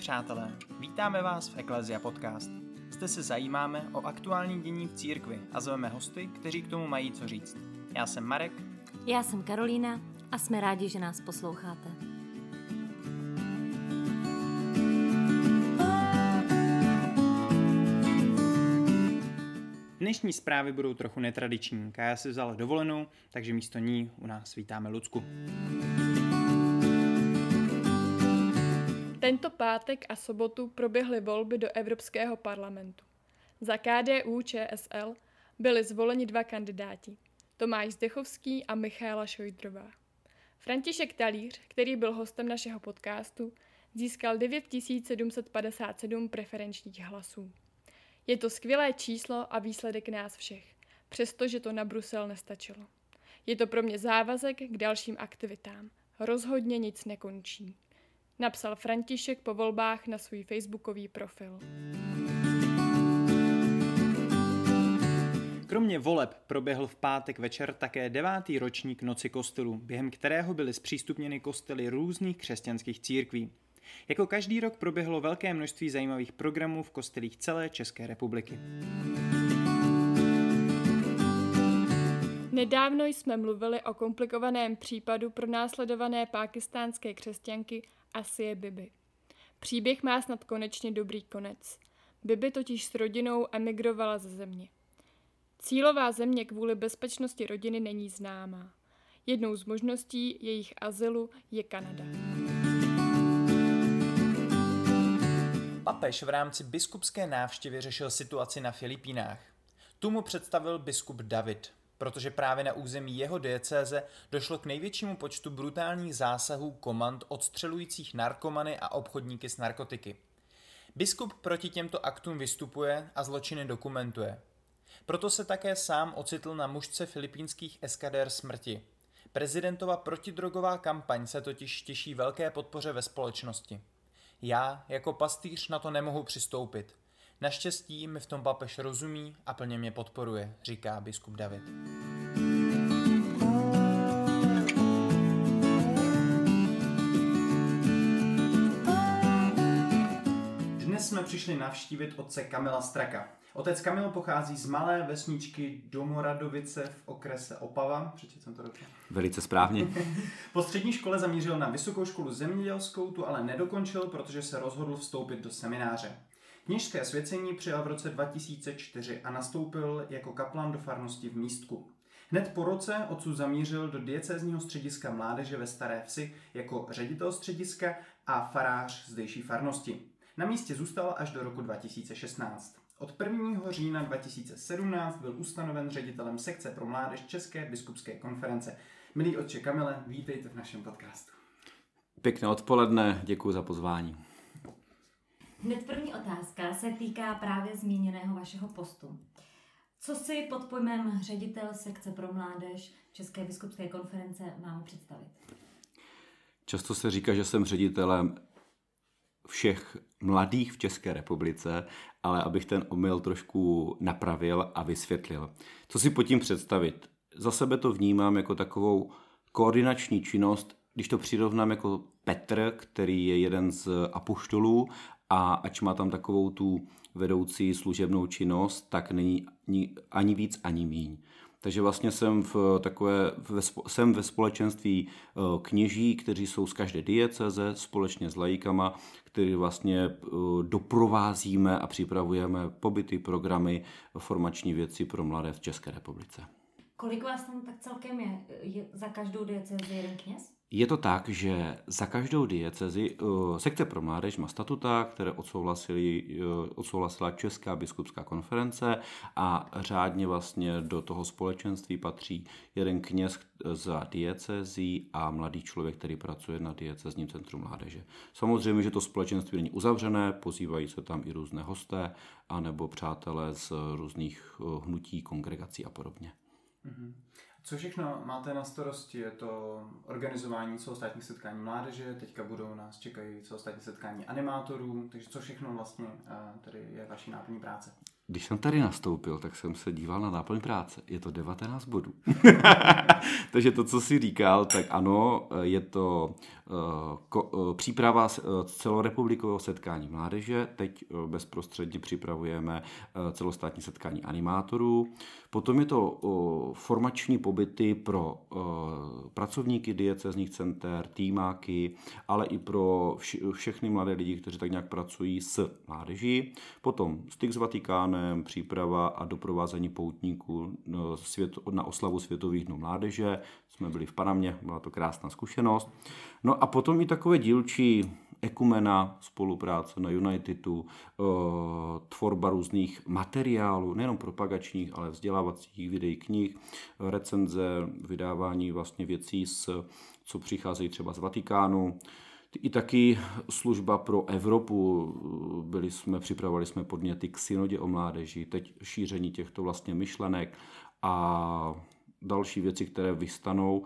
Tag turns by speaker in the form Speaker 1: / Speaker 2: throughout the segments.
Speaker 1: přátelé, vítáme vás v Ecclesia Podcast. Zde se zajímáme o aktuální dění v církvi a zveme hosty, kteří k tomu mají co říct. Já jsem Marek.
Speaker 2: Já jsem Karolína a jsme rádi, že nás posloucháte.
Speaker 1: Dnešní zprávy budou trochu netradiční. Kája si vzala dovolenou, takže místo ní u nás vítáme Lucku.
Speaker 3: Tento pátek a sobotu proběhly volby do Evropského parlamentu. Za KDU ČSL byli zvoleni dva kandidáti, Tomáš Zdechovský a Michaela Šojdrová. František Talíř, který byl hostem našeho podcastu, získal 9757 preferenčních hlasů. Je to skvělé číslo a výsledek nás všech, přestože to na Brusel nestačilo. Je to pro mě závazek k dalším aktivitám. Rozhodně nic nekončí napsal František po volbách na svůj facebookový profil.
Speaker 1: Kromě voleb proběhl v pátek večer také devátý ročník Noci kostelů, během kterého byly zpřístupněny kostely různých křesťanských církví. Jako každý rok proběhlo velké množství zajímavých programů v kostelích celé České republiky.
Speaker 3: Nedávno jsme mluvili o komplikovaném případu pro následované pákistánské křesťanky Asie Bibi. Příběh má snad konečně dobrý konec. Bibi totiž s rodinou emigrovala ze země. Cílová země kvůli bezpečnosti rodiny není známá. Jednou z možností jejich azylu je Kanada.
Speaker 1: Papež v rámci biskupské návštěvy řešil situaci na Filipínách. Tu mu představil biskup David protože právě na území jeho diecéze došlo k největšímu počtu brutálních zásahů komand odstřelujících narkomany a obchodníky s narkotiky. Biskup proti těmto aktům vystupuje a zločiny dokumentuje. Proto se také sám ocitl na mužce filipínských eskadér smrti. Prezidentova protidrogová kampaň se totiž těší velké podpoře ve společnosti. Já, jako pastýř, na to nemohu přistoupit. Naštěstí mi v tom papež rozumí a plně mě podporuje, říká biskup David. Dnes jsme přišli navštívit otce Kamila Straka. Otec Kamil pochází z malé vesničky Domoradovice v okrese Opava. Přečetl jsem to dobře.
Speaker 4: Velice správně.
Speaker 1: po střední škole zamířil na vysokou školu zemědělskou, tu ale nedokončil, protože se rozhodl vstoupit do semináře. Kněžské svěcení přijal v roce 2004 a nastoupil jako kaplan do farnosti v Místku. Hned po roce otců zamířil do diecézního střediska mládeže ve Staré Vsi jako ředitel střediska a farář zdejší farnosti. Na místě zůstal až do roku 2016. Od 1. října 2017 byl ustanoven ředitelem sekce pro mládež České biskupské konference. Milý otče Kamile, vítejte v našem podcastu.
Speaker 4: Pěkné odpoledne, děkuji za pozvání.
Speaker 2: Hned první otázka se týká právě zmíněného vašeho postu. Co si pod pojmem ředitel sekce pro mládež České biskupské konference máme představit?
Speaker 4: Často se říká, že jsem ředitelem všech mladých v České republice, ale abych ten omyl trošku napravil a vysvětlil. Co si pod tím představit? Za sebe to vnímám jako takovou koordinační činnost, když to přirovnám jako Petr, který je jeden z apoštolů a ač má tam takovou tu vedoucí služebnou činnost, tak není ani víc, ani míň. Takže vlastně jsem v takové, ve, jsem ve společenství eh, kněží, kteří jsou z každé dieceze společně s lajíkama, který vlastně eh, doprovázíme a připravujeme pobyty, programy, formační věci pro mladé v České republice.
Speaker 2: Kolik vás tam tak celkem je? je za každou diecezi jeden kněz?
Speaker 4: Je to tak, že za každou diecezi uh, sekce pro mládež má statuta, které uh, odsouhlasila Česká biskupská konference a řádně vlastně do toho společenství patří jeden kněz za diecezí a mladý člověk, který pracuje na diecezním centru mládeže. Samozřejmě, že to společenství není uzavřené, pozývají se tam i různé hosté anebo přátelé z různých hnutí, kongregací a podobně.
Speaker 1: Mm-hmm. Co všechno máte na starosti? Je to organizování celostátních setkání mládeže, teďka budou nás čekají celostátní setkání animátorů, takže co všechno vlastně tady je vaší náplní práce?
Speaker 4: Když jsem tady nastoupil, tak jsem se díval na náplň práce. Je to 19 bodů. Takže to, co si říkal, tak ano, je to ko, příprava celorepublikového setkání mládeže. Teď bezprostředně připravujeme celostátní setkání animátorů. Potom je to formační pobyty pro pracovníky diecezních center, týmáky, ale i pro všechny mladé lidi, kteří tak nějak pracují s mládeží. Potom styk s Vatikánem, příprava a doprovázení poutníků na oslavu Světových dnů mládeže. Jsme byli v Panamě, byla to krásná zkušenost. No a potom i takové dílčí ekumena, spolupráce na Unitedu, eh, tvorba různých materiálů, nejenom propagačních, ale vzdělávacích videí, knih, recenze, vydávání vlastně věcí, s, co přicházejí třeba z Vatikánu, i taky služba pro Evropu. Byli jsme, připravovali jsme podněty k synodě o mládeži, teď šíření těchto vlastně myšlenek a další věci, které vystanou,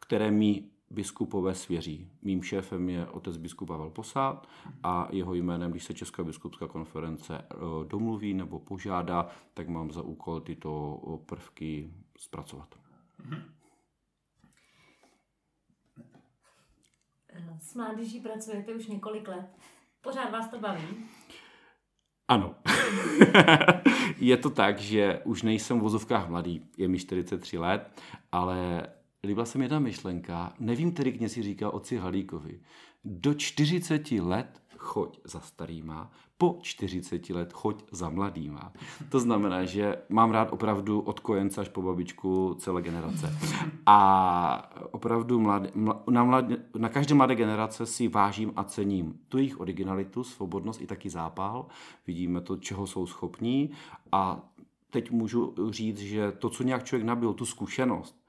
Speaker 4: které mi biskupové svěří. Mým šéfem je otec biskup Pavel Posát a jeho jménem, když se Česká biskupská konference eh, domluví nebo požádá, tak mám za úkol tyto prvky zpracovat.
Speaker 2: S mládeží pracujete už několik let. Pořád vás to baví?
Speaker 4: Ano. je to tak, že už nejsem v vozovkách mladý, je mi 43 let, ale líbila se mi ta myšlenka, nevím tedy, kněz si říkal oci Halíkovi, do 40 let choď za starýma, po 40 let choď za mladýma. To znamená, že mám rád opravdu od kojence až po babičku celé generace. A opravdu mladé, na, mladé, na každé mladé generace si vážím a cením tu jejich originalitu, svobodnost i taky zápal. Vidíme to, čeho jsou schopní a teď můžu říct, že to, co nějak člověk nabil, tu zkušenost,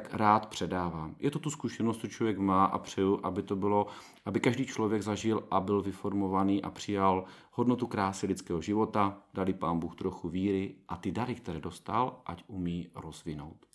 Speaker 4: tak rád předávám. Je to tu zkušenost, co člověk má a přeju, aby to bylo, aby každý člověk zažil a byl vyformovaný a přijal hodnotu krásy lidského života, dali pán Bůh trochu víry a ty dary, které dostal, ať umí rozvinout.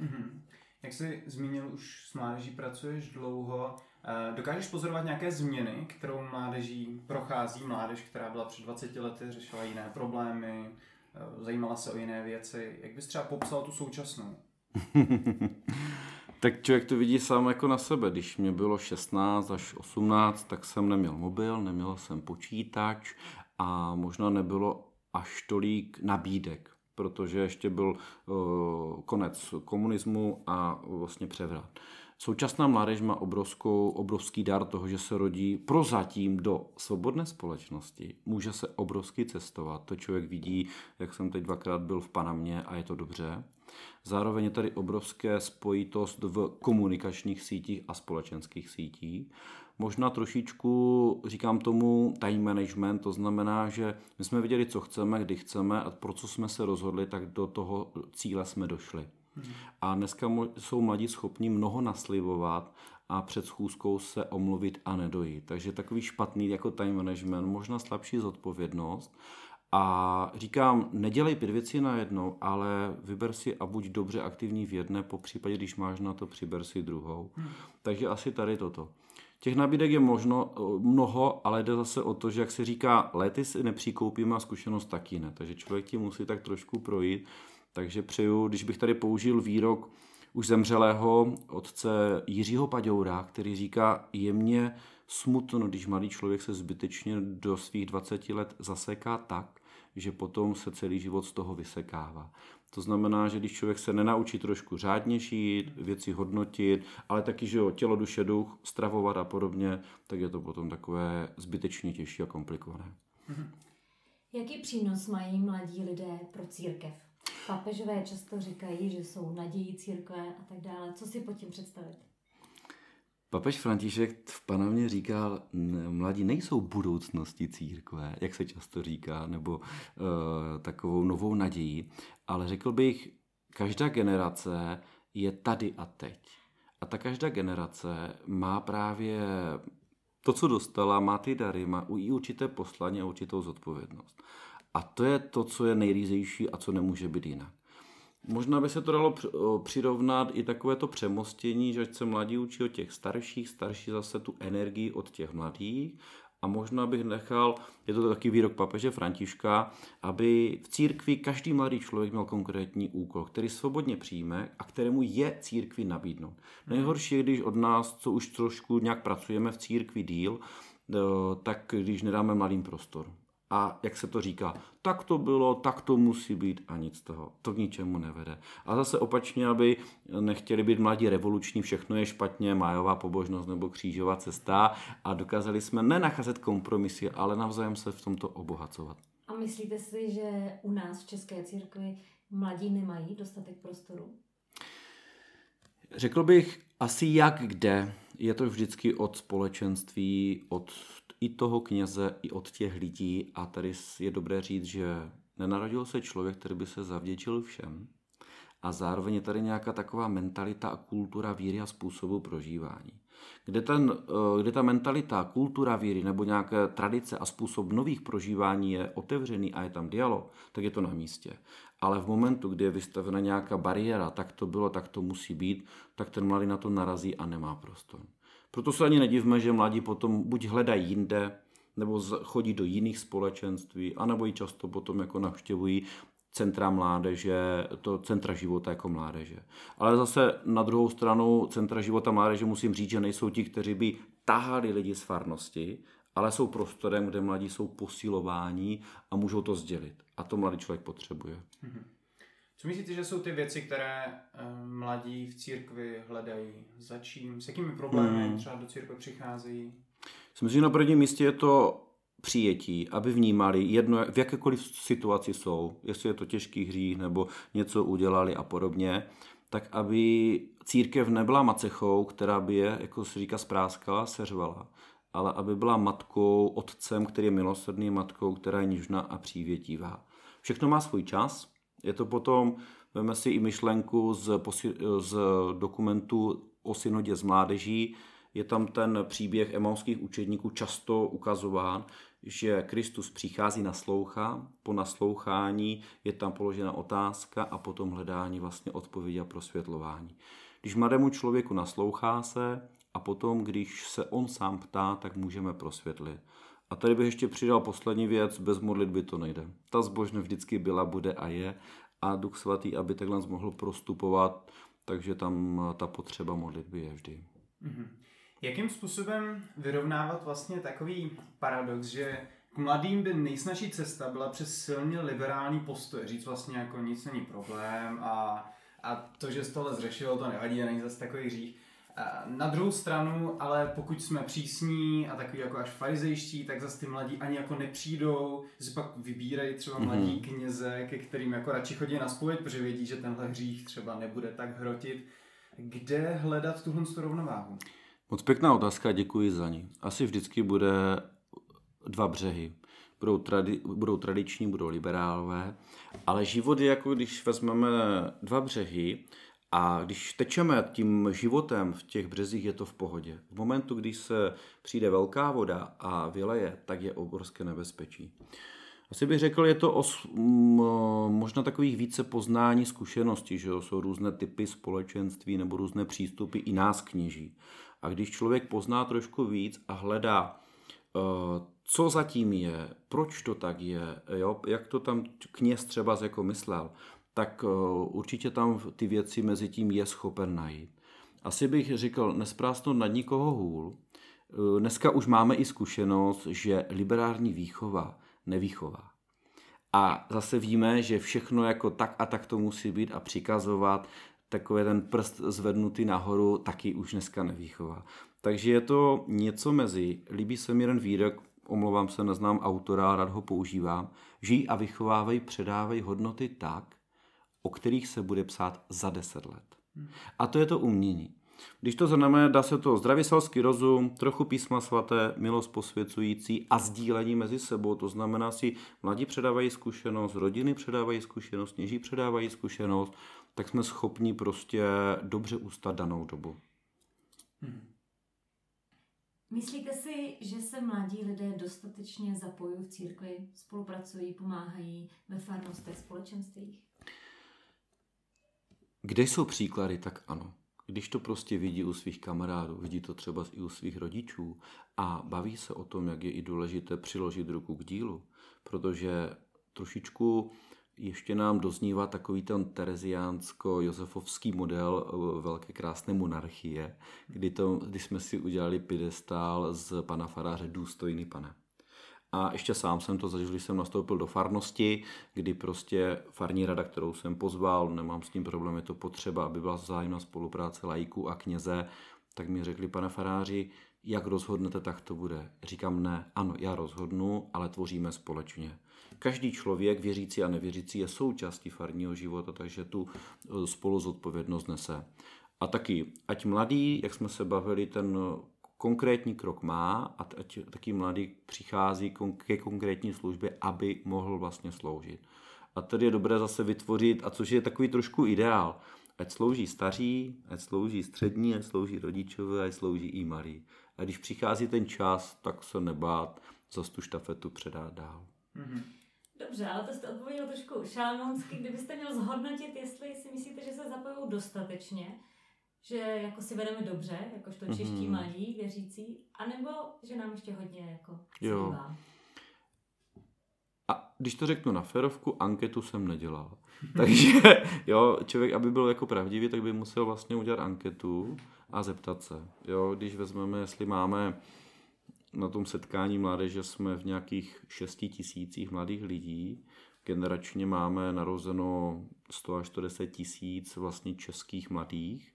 Speaker 1: Mm-hmm. Jak jsi zmínil, už s mládeží pracuješ dlouho. Eh, dokážeš pozorovat nějaké změny, kterou mládeží prochází mládež, která byla před 20 lety, řešila jiné problémy, eh, zajímala se o jiné věci. Jak bys třeba popsal tu současnou?
Speaker 4: tak člověk to vidí sám jako na sebe. Když mě bylo 16 až 18, tak jsem neměl mobil, neměl jsem počítač a možná nebylo až tolik nabídek, protože ještě byl uh, konec komunismu a vlastně převrat. Současná mládež má obrovskou, obrovský dar toho, že se rodí prozatím do svobodné společnosti. Může se obrovsky cestovat. To člověk vidí, jak jsem teď dvakrát byl v Panamě a je to dobře. Zároveň je tady obrovské spojitost v komunikačních sítích a společenských sítích. Možná trošičku, říkám tomu, time management, to znamená, že my jsme viděli, co chceme, kdy chceme a pro co jsme se rozhodli, tak do toho cíle jsme došli. A dneska jsou mladí schopni mnoho naslivovat a před schůzkou se omluvit a nedojít. Takže takový špatný jako time management, možná slabší zodpovědnost. A říkám, nedělej pět věcí najednou, ale vyber si a buď dobře aktivní v jedné, po případě, když máš na to, přiber si druhou. Hmm. Takže asi tady toto. Těch nabídek je možno, mnoho, ale jde zase o to, že jak se říká, lety si nepřikoupíme a zkušenost taky ne. Takže člověk ti musí tak trošku projít takže přeju, když bych tady použil výrok už zemřelého otce Jiřího Paďoura, který říká, je mě smutno, když mladý člověk se zbytečně do svých 20 let zaseká tak, že potom se celý život z toho vysekává. To znamená, že když člověk se nenaučí trošku řádně žít, věci hodnotit, ale taky, že jo, tělo, duše, duch, stravovat a podobně, tak je to potom takové zbytečně těžší a komplikované.
Speaker 2: Jaký přínos mají mladí lidé pro církev? Papežové často říkají, že jsou nadějí církve a tak dále. Co si pod tím představit?
Speaker 4: Papež František v Panamě říkal, mladí nejsou budoucností církve, jak se často říká, nebo uh, takovou novou nadějí, ale řekl bych, každá generace je tady a teď. A ta každá generace má právě to, co dostala, má ty dary, má i určité poslání a určitou zodpovědnost. A to je to, co je nejrýzejší a co nemůže být jinak. Možná by se to dalo přirovnat i takové to přemostění, že se mladí učí od těch starších, starší zase tu energii od těch mladých. A možná bych nechal, je to taky výrok papeže Františka, aby v církvi každý mladý člověk měl konkrétní úkol, který svobodně přijme a kterému je církvi nabídnout. Nejhorší je, když od nás, co už trošku nějak pracujeme v církvi díl, eh, tak když nedáme mladým prostor a jak se to říká, tak to bylo, tak to musí být a nic z toho. To k ničemu nevede. A zase opačně, aby nechtěli být mladí revoluční, všechno je špatně, májová pobožnost nebo křížová cesta a dokázali jsme nenacházet kompromisy, ale navzájem se v tomto obohacovat.
Speaker 2: A myslíte si, že u nás v České církvi mladí nemají dostatek prostoru?
Speaker 4: Řekl bych asi jak kde. Je to vždycky od společenství, od i toho kněze, i od těch lidí. A tady je dobré říct, že nenarodil se člověk, který by se zavděčil všem. A zároveň je tady nějaká taková mentalita a kultura víry a způsobu prožívání. Kde, ten, eh, kde ta mentalita, kultura víry nebo nějaké tradice a způsob nových prožívání je otevřený a je tam dialog, tak je to na místě. Ale v momentu, kdy je vystavena nějaká bariéra, tak to bylo, tak to musí být, tak ten mladý na to narazí a nemá prostor. Proto se ani nedivme, že mladí potom buď hledají jinde, nebo chodí do jiných společenství, anebo i často potom jako navštěvují centra mládeže, to centra života jako mládeže. Ale zase na druhou stranu centra života mládeže musím říct, že nejsou ti, kteří by tahali lidi z farnosti, ale jsou prostorem, kde mladí jsou posilováni a můžou to sdělit. A to mladý člověk potřebuje. Mm-hmm.
Speaker 1: Co myslíte, že jsou ty věci, které uh, mladí v církvi hledají? Za čím? S jakými problémy hmm. třeba do církve přicházejí?
Speaker 4: Myslím, že na prvním místě je to přijetí, aby vnímali, jedno, v jakékoliv situaci jsou, jestli je to těžký hřích nebo něco udělali a podobně, tak aby církev nebyla macechou, která by je, jako se říká, spráskala, seřvala, ale aby byla matkou, otcem, který je milosrdný, matkou, která je nižná a přívětivá. Všechno má svůj čas, je to potom, veme si i myšlenku z, z dokumentu o synodě z mládeží, je tam ten příběh emauských učedníků často ukazován, že Kristus přichází naslouchá, po naslouchání je tam položena otázka a potom hledání vlastně odpovědi a prosvětlování. Když mladému člověku naslouchá se a potom, když se on sám ptá, tak můžeme prosvětlit. A tady bych ještě přidal poslední věc, bez modlitby to nejde. Ta zbožnost vždycky byla, bude a je a Duch Svatý, aby takhle mohl prostupovat, takže tam ta potřeba modlitby je vždy. Mm-hmm.
Speaker 1: Jakým způsobem vyrovnávat vlastně takový paradox, že k mladým by nejsnažší cesta byla přes silně liberální postoj, říct vlastně jako nic není problém a, a to, že z tohle zřešilo, to nevadí a není zase takový hřích. Na druhou stranu, ale pokud jsme přísní a takový jako až farizejští, tak zase ty mladí ani jako nepřijdou, že pak vybírají třeba mhm. mladí kněze, ke kterým jako radši chodí na spověď, protože vědí, že tenhle hřích třeba nebude tak hrotit. Kde hledat tuhle rovnováhu?
Speaker 4: Moc pěkná otázka, děkuji za ní. Asi vždycky bude dva břehy. Budou, tradi- budou tradiční, budou liberálové, ale život je jako když vezmeme dva břehy, a když tečeme tím životem v těch březích, je to v pohodě. V momentu, když se přijde velká voda a vyleje, tak je obrovské nebezpečí. Asi bych řekl, je to os, možná takových více poznání zkušeností, že jsou různé typy společenství nebo různé přístupy i nás kněží. A když člověk pozná trošku víc a hledá, eh, co zatím je, proč to tak je, jo, jak to tam kněz třeba jako myslel, tak eh, určitě tam ty věci mezi tím je schopen najít. Asi bych říkal, nesprástnout nad nikoho hůl. Eh, dneska už máme i zkušenost, že liberální výchova nevýchová. A zase víme, že všechno jako tak a tak to musí být a přikazovat, takový ten prst zvednutý nahoru taky už dneska nevýchová. Takže je to něco mezi, líbí se mi jeden výrok, omlouvám se, neznám autora, rád ho používám, žijí a vychovávají, předávají hodnoty tak, o kterých se bude psát za deset let. A to je to umění. Když to znamená, dá se to zdravý selský rozum, trochu písma svaté, milost posvěcující a sdílení mezi sebou. To znamená si, mladí předávají zkušenost, rodiny předávají zkušenost, kněží předávají zkušenost, tak jsme schopni prostě dobře ustat danou dobu. Hmm.
Speaker 2: Myslíte si, že se mladí lidé dostatečně zapojují v církvi, spolupracují, pomáhají ve farnostech, společenstvích?
Speaker 4: Kde jsou příklady, tak ano. když to prostě vidí u svých kamarádů, vidí to třeba i u svých rodičů a baví se o tom, jak je i důležité přiložit ruku k dílu, protože trošičku ještě nám doznívá takový ten tereziánsko-josefovský model eh, velké krásné monarchie, kdy, to, kdy jsme si udělali pidestál z pana faráře důstojný pane. A ještě sám jsem to zažil, když jsem nastoupil do farnosti, kdy prostě farní rada, kterou jsem pozval, nemám s tím problém, je to potřeba, aby byla zájemná spolupráce lajků a kněze, tak mi řekli, pane faráři, jak rozhodnete, tak to bude. Říkám ne, ano, já rozhodnu, ale tvoříme společně. Každý člověk, věřící a nevěřící, je součástí farního života, takže tu e, spolu zodpovědnost nese. A taky, ať mladý, jak jsme se bavili, ten konkrétní krok má a ať taky mladý přichází ke konkrétní službě, aby mohl vlastně sloužit. A tady je dobré zase vytvořit, a což je takový trošku ideál, ať slouží staří, ať slouží střední, ať slouží rodičové, ať slouží i malí. A když přichází ten čas, tak se nebát za tu štafetu předat dál. Mm-hmm.
Speaker 2: Dobře, ale to jste odpověděl trošku šalmonsky. Kdybyste měl zhodnotit, jestli si myslíte, že se zapojují dostatečně, že jako si vedeme dobře, jakožto čeští mm-hmm. mladí věřící, anebo že nám ještě hodně jako jo.
Speaker 4: A když to řeknu na ferovku, anketu jsem nedělal. Takže jo, člověk, aby byl jako pravdivý, tak by musel vlastně udělat anketu a zeptat se. Jo, když vezmeme, jestli máme na tom setkání mládeže jsme v nějakých šesti tisících mladých lidí, generačně máme narozeno 100 až 110 tisíc vlastně českých mladých,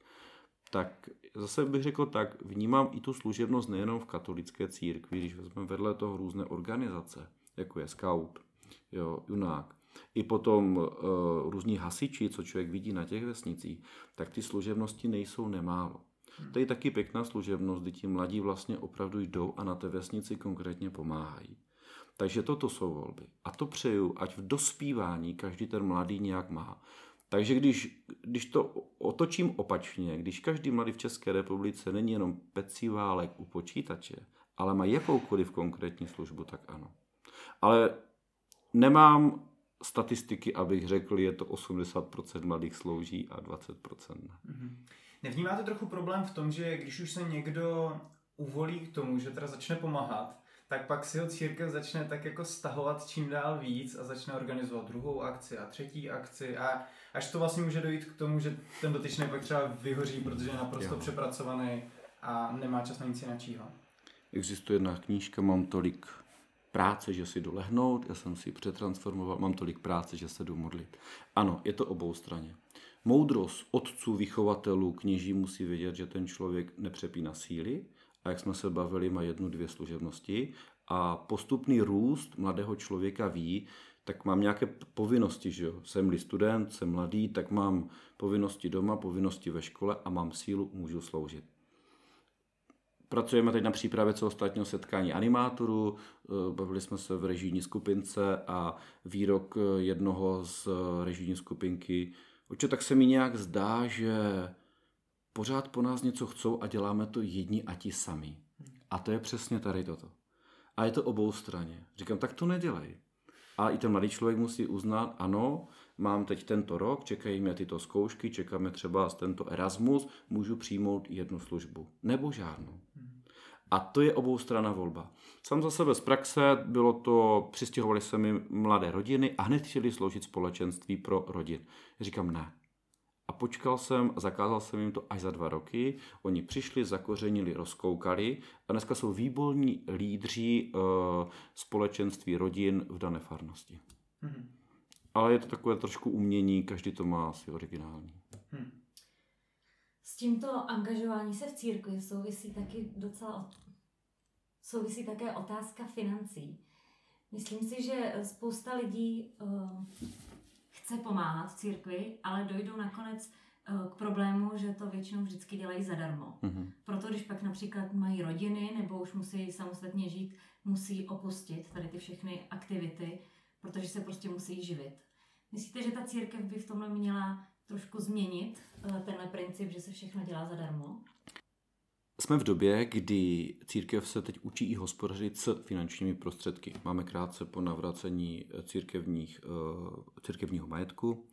Speaker 4: tak zase bych řekl tak, vnímám i tu služebnost nejenom v katolické církvi, když vezmeme vedle toho různé organizace, jako je Scout, jo, Junák, i potom uh, různí hasiči, co člověk vidí na těch vesnicích, tak ty služebnosti nejsou nemálo. Hmm. To je taky pěkná služebnost, kdy ti mladí vlastně opravdu jdou a na té vesnici konkrétně pomáhají. Takže toto jsou volby. A to přeju, ať v dospívání každý ten mladý nějak má. Takže když, když to otočím opačně, když každý mladý v České republice není jenom pecí válek u počítače, ale má jakoukoliv konkrétní službu, tak ano. Ale nemám statistiky, abych řekl, je to 80% mladých slouží a 20% ne. Mm-hmm.
Speaker 1: Nevnímáte trochu problém v tom, že když už se někdo uvolí k tomu, že teda začne pomáhat, tak pak si ho církev začne tak jako stahovat čím dál víc a začne organizovat druhou akci a třetí akci a až to vlastně může dojít k tomu, že ten dotyčný pak třeba vyhoří, protože je naprosto jo. přepracovaný a nemá čas na nic jiného.
Speaker 4: Existuje jedna knížka, mám tolik práce, že si jdu lehnout, já jsem si přetransformoval, mám tolik práce, že se jdu modlit. Ano, je to obou straně. Moudrost otců, vychovatelů, kněží musí vědět, že ten člověk nepřepíná síly a jak jsme se bavili, má jednu, dvě služebnosti a postupný růst mladého člověka ví, tak mám nějaké povinnosti, že jo. Jsem-li student, jsem mladý, tak mám povinnosti doma, povinnosti ve škole a mám sílu, můžu sloužit. Pracujeme teď na přípravě celostátního setkání animátorů, eh, bavili jsme se v režijní skupince a výrok eh, jednoho z režijní skupinky, oče, tak se mi nějak zdá, že pořád po nás něco chcou a děláme to jedni a ti sami. A to je přesně tady toto. A je to obou straně. Říkám, tak to nedělej. A i ten mladý člověk musí uznat, ano, mám teď tento rok, čekají mě tyto zkoušky, čekáme třeba z tento Erasmus, můžu přijmout jednu službu. Nebo žádnou. A to je obou strana volba. Sam za sebe z praxe bylo to, přistěhovali se mi mladé rodiny a hned chtěli sloužit společenství pro rodin. Říkám ne. A počkal jsem a zakázal jsem jim to až za dva roky. Oni přišli, zakořenili, rozkoukali a dneska jsou výborní lídři uh, společenství rodin v dané farnosti. Mm-hmm. Ale je to takové trošku umění, každý to má asi originální. Hmm.
Speaker 2: S tímto angažování se v církvi souvisí taky docela souvisí také otázka financí. Myslím si, že spousta lidí uh, chce pomáhat církvi, ale dojdou nakonec uh, k problému, že to většinou vždycky dělají zadarmo. Mm-hmm. Proto když pak například mají rodiny nebo už musí samostatně žít, musí opustit tady ty všechny aktivity, protože se prostě musí živit. Myslíte, že ta církev by v tomhle měla trošku změnit uh, tenhle princip, že se všechno dělá zadarmo?
Speaker 4: Jsme v době, kdy církev se teď učí i hospodařit s finančními prostředky. Máme krátce po navracení církevních, církevního majetku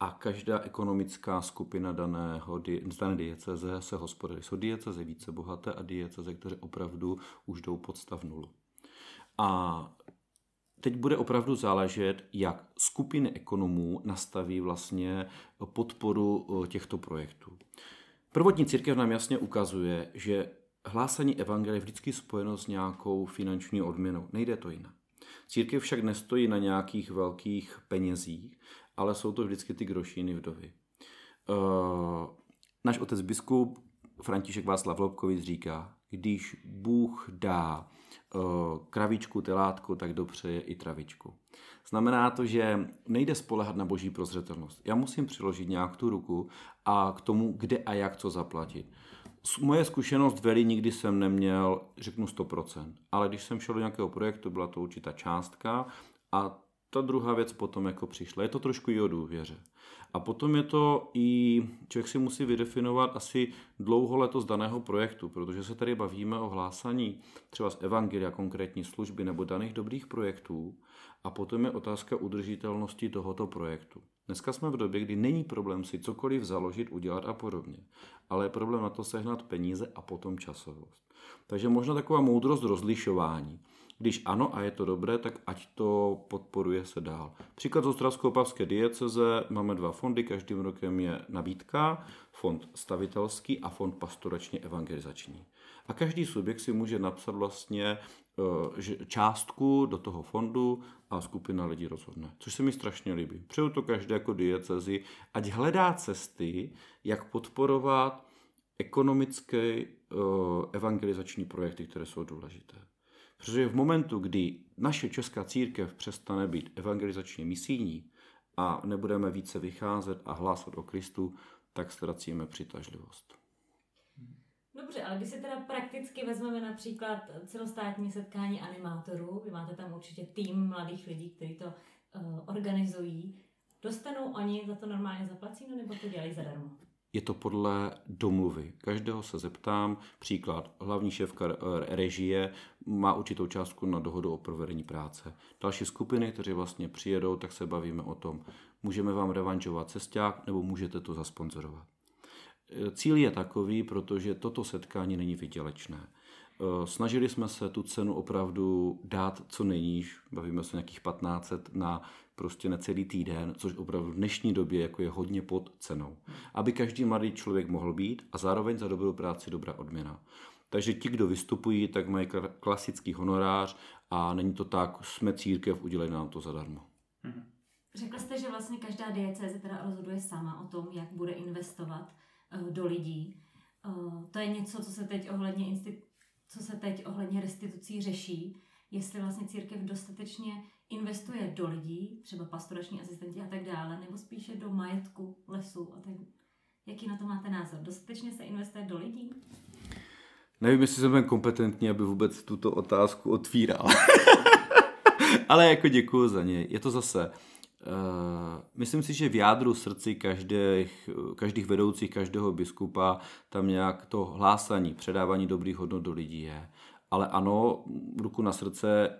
Speaker 4: a každá ekonomická skupina daného, dané dieceze se hospodaří. Jsou dieceze více bohaté a dieceze, které opravdu už jdou pod stav nulu. A teď bude opravdu záležet, jak skupiny ekonomů nastaví vlastně podporu eh, těchto projektů. Prvotní církev nám jasně ukazuje, že hlásání evangelia je vždycky spojeno s nějakou finanční odměnou. Nejde to jinak. Církev však nestojí na nějakých velkých penězích, ale jsou to vždycky ty grošiny vdovy. Uh, náš otec biskup František Václav Lobkovic říká, když Bůh dá kravičku, telátku, tak dopřeje i travičku. Znamená to, že nejde spolehat na boží prozřetelnost. Já musím přiložit nějak tu ruku a k tomu, kde a jak co zaplatit. Moje zkušenost veli nikdy jsem neměl, řeknu 100%, ale když jsem šel do nějakého projektu, byla to určitá částka a ta druhá věc potom jako přišla. Je to trošku i o důvěře. A potom je to i, člověk si musí vydefinovat asi dlouholeto z daného projektu, protože se tady bavíme o hlásání třeba z evangelia, konkrétní služby nebo daných dobrých projektů a potom je otázka udržitelnosti tohoto projektu. Dneska jsme v době, kdy není problém si cokoliv založit, udělat a podobně, ale je problém na to sehnat peníze a potom časovost. Takže možná taková moudrost rozlišování. Když ano a je to dobré, tak ať to podporuje se dál. Příklad z Ostravsko-Opavské dieceze máme dva fondy, každým rokem je nabídka, fond stavitelský a fond pastoračně evangelizační. A každý subjekt si může napsat vlastně eh, částku do toho fondu a skupina lidí rozhodne. Což se mi strašně líbí. Přeju to každé jako diecezi, ať hledá cesty, jak podporovat ekonomické eh, evangelizační projekty, které jsou důležité. Protože v momentu, kdy naše česká církev přestane být evangelizačně misijní a nebudeme více vycházet a hlásat o Kristu, tak ztracíme přitažlivost.
Speaker 2: Dobře, ale když si teda prakticky vezmeme například celostátní setkání animátorů, vy máte tam určitě tým mladých lidí, kteří to uh, organizují, dostanou oni za to normálně zaplaceno nebo to dělají zadarmo?
Speaker 4: Je to podle domluvy. Každého se zeptám, příklad, hlavní šéfka režie má určitou částku na dohodu o provedení práce. Další skupiny, kteří vlastně přijedou, tak se bavíme o tom, můžeme vám revanžovat cesták nebo můžete to zasponzorovat. Cíl je takový, protože toto setkání není vydělečné. Snažili jsme se tu cenu opravdu dát co nejníž, bavíme se nějakých 1500 na prostě necelý týden, což opravdu v dnešní době jako je hodně pod cenou. Aby každý mladý člověk mohl být a zároveň za dobrou práci dobrá odměna. Takže ti, kdo vystupují, tak mají klasický honorář a není to tak, jsme církev, udělej nám to zadarmo.
Speaker 2: Mhm. Řekl jste, že vlastně každá diecéze teda rozhoduje sama o tom, jak bude investovat uh, do lidí. Uh, to je něco, co se teď ohledně institu- co se teď ohledně restitucí řeší, jestli vlastně církev dostatečně investuje do lidí, třeba pastorační asistenti a tak dále, nebo spíše do majetku, lesu a tak. Jaký na to máte názor? Dostatečně se investuje do lidí?
Speaker 4: Nevím, jestli jsem kompetentní, aby vůbec tuto otázku otvíral. Ale jako děkuji za ně. Je to zase, Uh, myslím si, že v jádru srdci každých, každých vedoucích, každého biskupa tam nějak to hlásání, předávání dobrých hodnot do lidí je. Ale ano, ruku na srdce,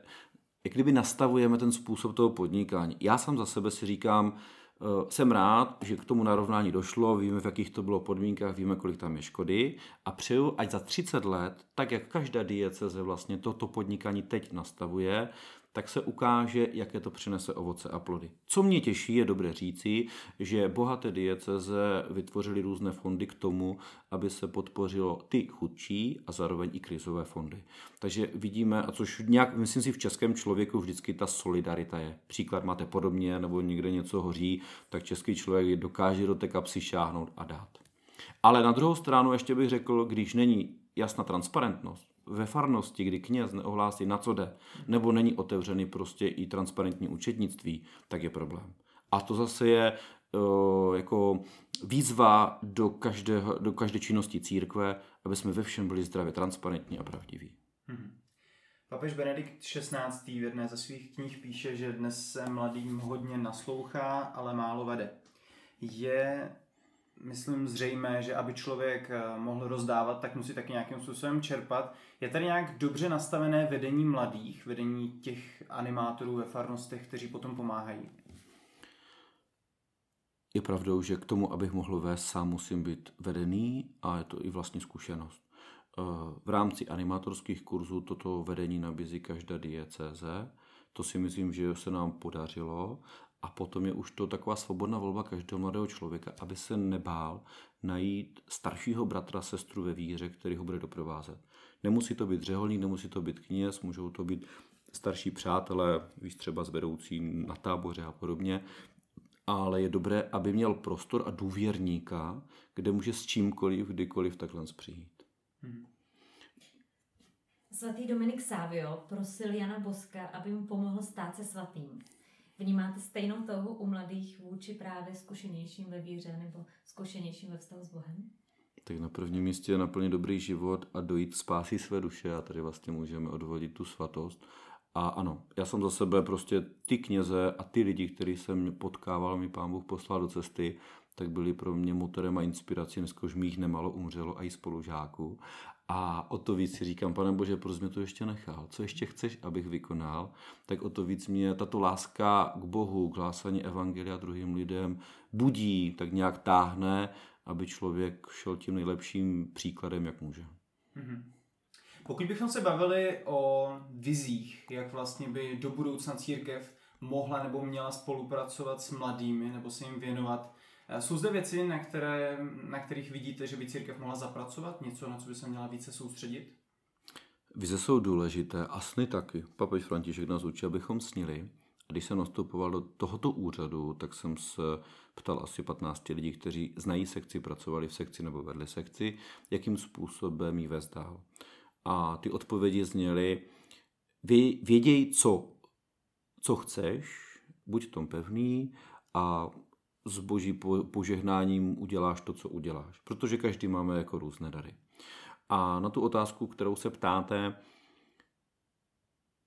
Speaker 4: jak kdyby nastavujeme ten způsob toho podnikání. Já sám za sebe si říkám, uh, jsem rád, že k tomu narovnání došlo, víme, v jakých to bylo podmínkách, víme, kolik tam je škody a přeju, ať za 30 let, tak jak každá dieceze vlastně toto podnikání teď nastavuje, tak se ukáže, jaké to přinese ovoce a plody. Co mě těší, je dobré říci, že bohaté dieceze vytvořily různé fondy k tomu, aby se podpořilo ty chudší a zároveň i krizové fondy. Takže vidíme, a což nějak, myslím si, v českém člověku vždycky ta solidarita je. Příklad máte podobně, nebo někde něco hoří, tak český člověk dokáže do té kapsy šáhnout a dát. Ale na druhou stranu ještě bych řekl, když není jasná transparentnost, ve farnosti, kdy kněz neohlásí, na co jde, nebo není otevřený prostě i transparentní účetnictví, tak je problém. A to zase je uh, jako výzva do, každého, do každé činnosti církve, aby jsme ve všem byli zdravě transparentní a pravdiví. Hmm.
Speaker 1: Papež Benedikt XVI. v jedné ze svých knih píše, že dnes se mladým hodně naslouchá, ale málo vede. Je myslím, zřejmé, že aby člověk eh, mohl rozdávat, tak musí taky nějakým způsobem čerpat. Je tady nějak dobře nastavené vedení mladých, vedení těch animátorů ve farnostech, kteří potom pomáhají?
Speaker 4: je pravdou, že k tomu, abych mohl vést sám, musím být vedený a je to i vlastní zkušenost. Eh, v rámci animatorských kurzů toto vedení nabízí každá DCZ. To si myslím, že se nám podařilo. A potom je už to taková svobodná volba každého mladého člověka, aby se nebál najít staršího bratra, sestru ve víře, který ho bude doprovázet. Nemusí to být řeholník, nemusí to být kněz, můžou to být starší přátelé, víš třeba s vedoucí na táboře a podobně, ale je dobré, aby měl prostor a důvěrníka, kde může s čímkoliv, kdykoliv takhle přijít. Hmm.
Speaker 2: Svatý Dominik Sávio prosil Jana Boska, aby mu pomohl stát se svatým. Vnímáte stejnou touhu u mladých vůči právě zkušenějším ve víře nebo zkušenějším ve vztahu s Bohem?
Speaker 4: Tak na prvním místě je naplnit dobrý život a dojít spásy své duše a tady vlastně můžeme odvodit tu svatost. A ano, já jsem za sebe prostě ty kněze a ty lidi, který jsem potkával, mi pán Bůh poslal do cesty, tak byli pro mě motorem a inspirací, dneska už mých nemalo umřelo a i spolužáků. A o to víc si říkám, pane Bože, proč mě to ještě nechal? Co ještě chceš, abych vykonal? Tak o to víc mě tato láska k Bohu, k hlásání evangelia druhým lidem budí, tak nějak táhne, aby člověk šel tím nejlepším příkladem, jak může. Mm-hmm.
Speaker 1: Pokud bychom se bavili o vizích, jak vlastně by do budoucna církev mohla nebo měla spolupracovat s mladými nebo se jim věnovat, jsou zde věci, na, které, na kterých vidíte, že by církev mohla zapracovat? Něco, na co by se měla více soustředit?
Speaker 4: Vize jsou důležité a sny taky. Papež František nás učí, abychom snili. A když jsem nastupoval do tohoto úřadu, tak jsem se ptal asi 15 lidí, kteří znají sekci, pracovali v sekci nebo vedli sekci, jakým způsobem ji vést dál. A ty odpovědi zněly, věděj, co, co chceš, buď v tom pevný a s boží požehnáním uděláš to, co uděláš. Protože každý máme jako různé dary. A na tu otázku, kterou se ptáte,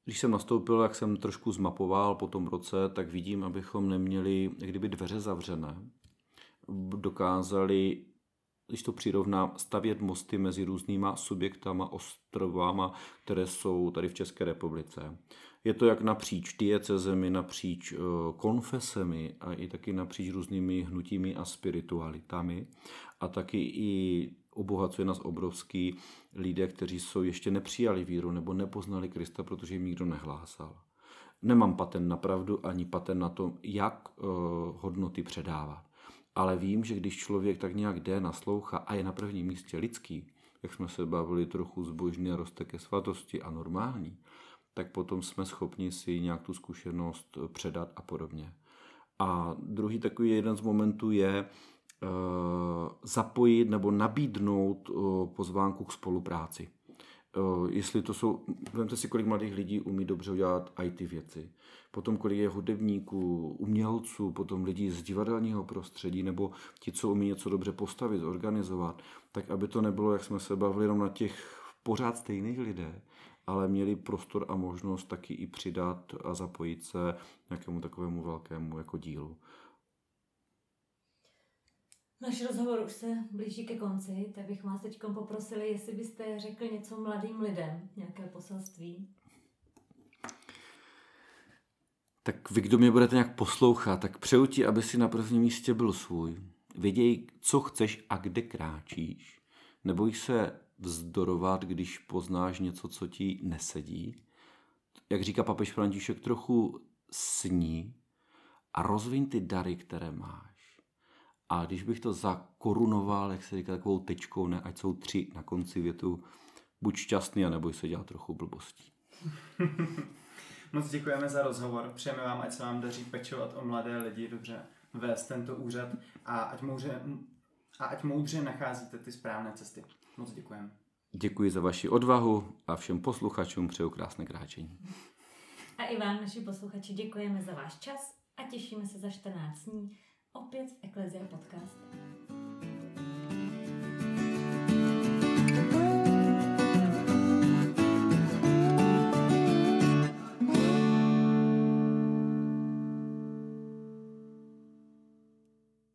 Speaker 4: když jsem nastoupil, jak jsem trošku zmapoval po tom roce, tak vidím, abychom neměli kdyby dveře zavřené. Dokázali když to přirovnám, stavět mosty mezi různýma subjektama, ostrovama, které jsou tady v České republice. Je to jak napříč diecezemi, napříč eh, konfesemi a i taky napříč různými hnutími a spiritualitami. A taky i obohacuje nás obrovský lidé, kteří jsou ještě nepřijali víru nebo nepoznali Krista, protože jim nikdo nehlásal. Nemám patent na pravdu ani patent na to, jak uh, hodnoty předávat ale vím, že když člověk tak nějak jde, naslouchá a je na prvním místě lidský, jak jsme se bavili trochu zbožný a roste ke svatosti a normální, tak potom jsme schopni si nějak tu zkušenost předat a podobně. A druhý takový jeden z momentů je uh, zapojit nebo nabídnout uh, pozvánku k spolupráci. Jestli to jsou, vemte si, kolik mladých lidí umí dobře udělat IT věci potom kolik je hudebníků, umělců, potom lidí z divadelního prostředí, nebo ti, co umí něco dobře postavit, organizovat, tak aby to nebylo, jak jsme se bavili, jenom na těch pořád stejných lidé, ale měli prostor a možnost taky i přidat a zapojit se nějakému takovému velkému jako dílu.
Speaker 2: Náš rozhovor už se blíží ke konci, tak bych vás teď poprosili, jestli byste řekl něco mladým lidem, nějaké poselství
Speaker 4: tak vy, kdo mě budete nějak poslouchat, tak přeju ti, aby si na prvním místě byl svůj. Věděj, co chceš a kde kráčíš. Neboj se vzdorovat, když poznáš něco, co ti nesedí. Jak říká papež František, trochu sní a rozvin ty dary, které máš. A když bych to zakorunoval, jak se říká, takovou tečkou, ne, ať jsou tři na konci větu, buď šťastný a neboj se dělat trochu blbostí.
Speaker 1: Moc děkujeme za rozhovor. Přejeme vám, ať se vám daří pečovat o mladé lidi, dobře vést tento úřad a ať moudře, a ať moudře nacházíte ty správné cesty. Moc děkujeme.
Speaker 4: Děkuji za vaši odvahu a všem posluchačům přeju krásné kráčení.
Speaker 2: A i vám, naši posluchači, děkujeme za váš čas a těšíme se za 14 dní opět v Eklezia Podcast.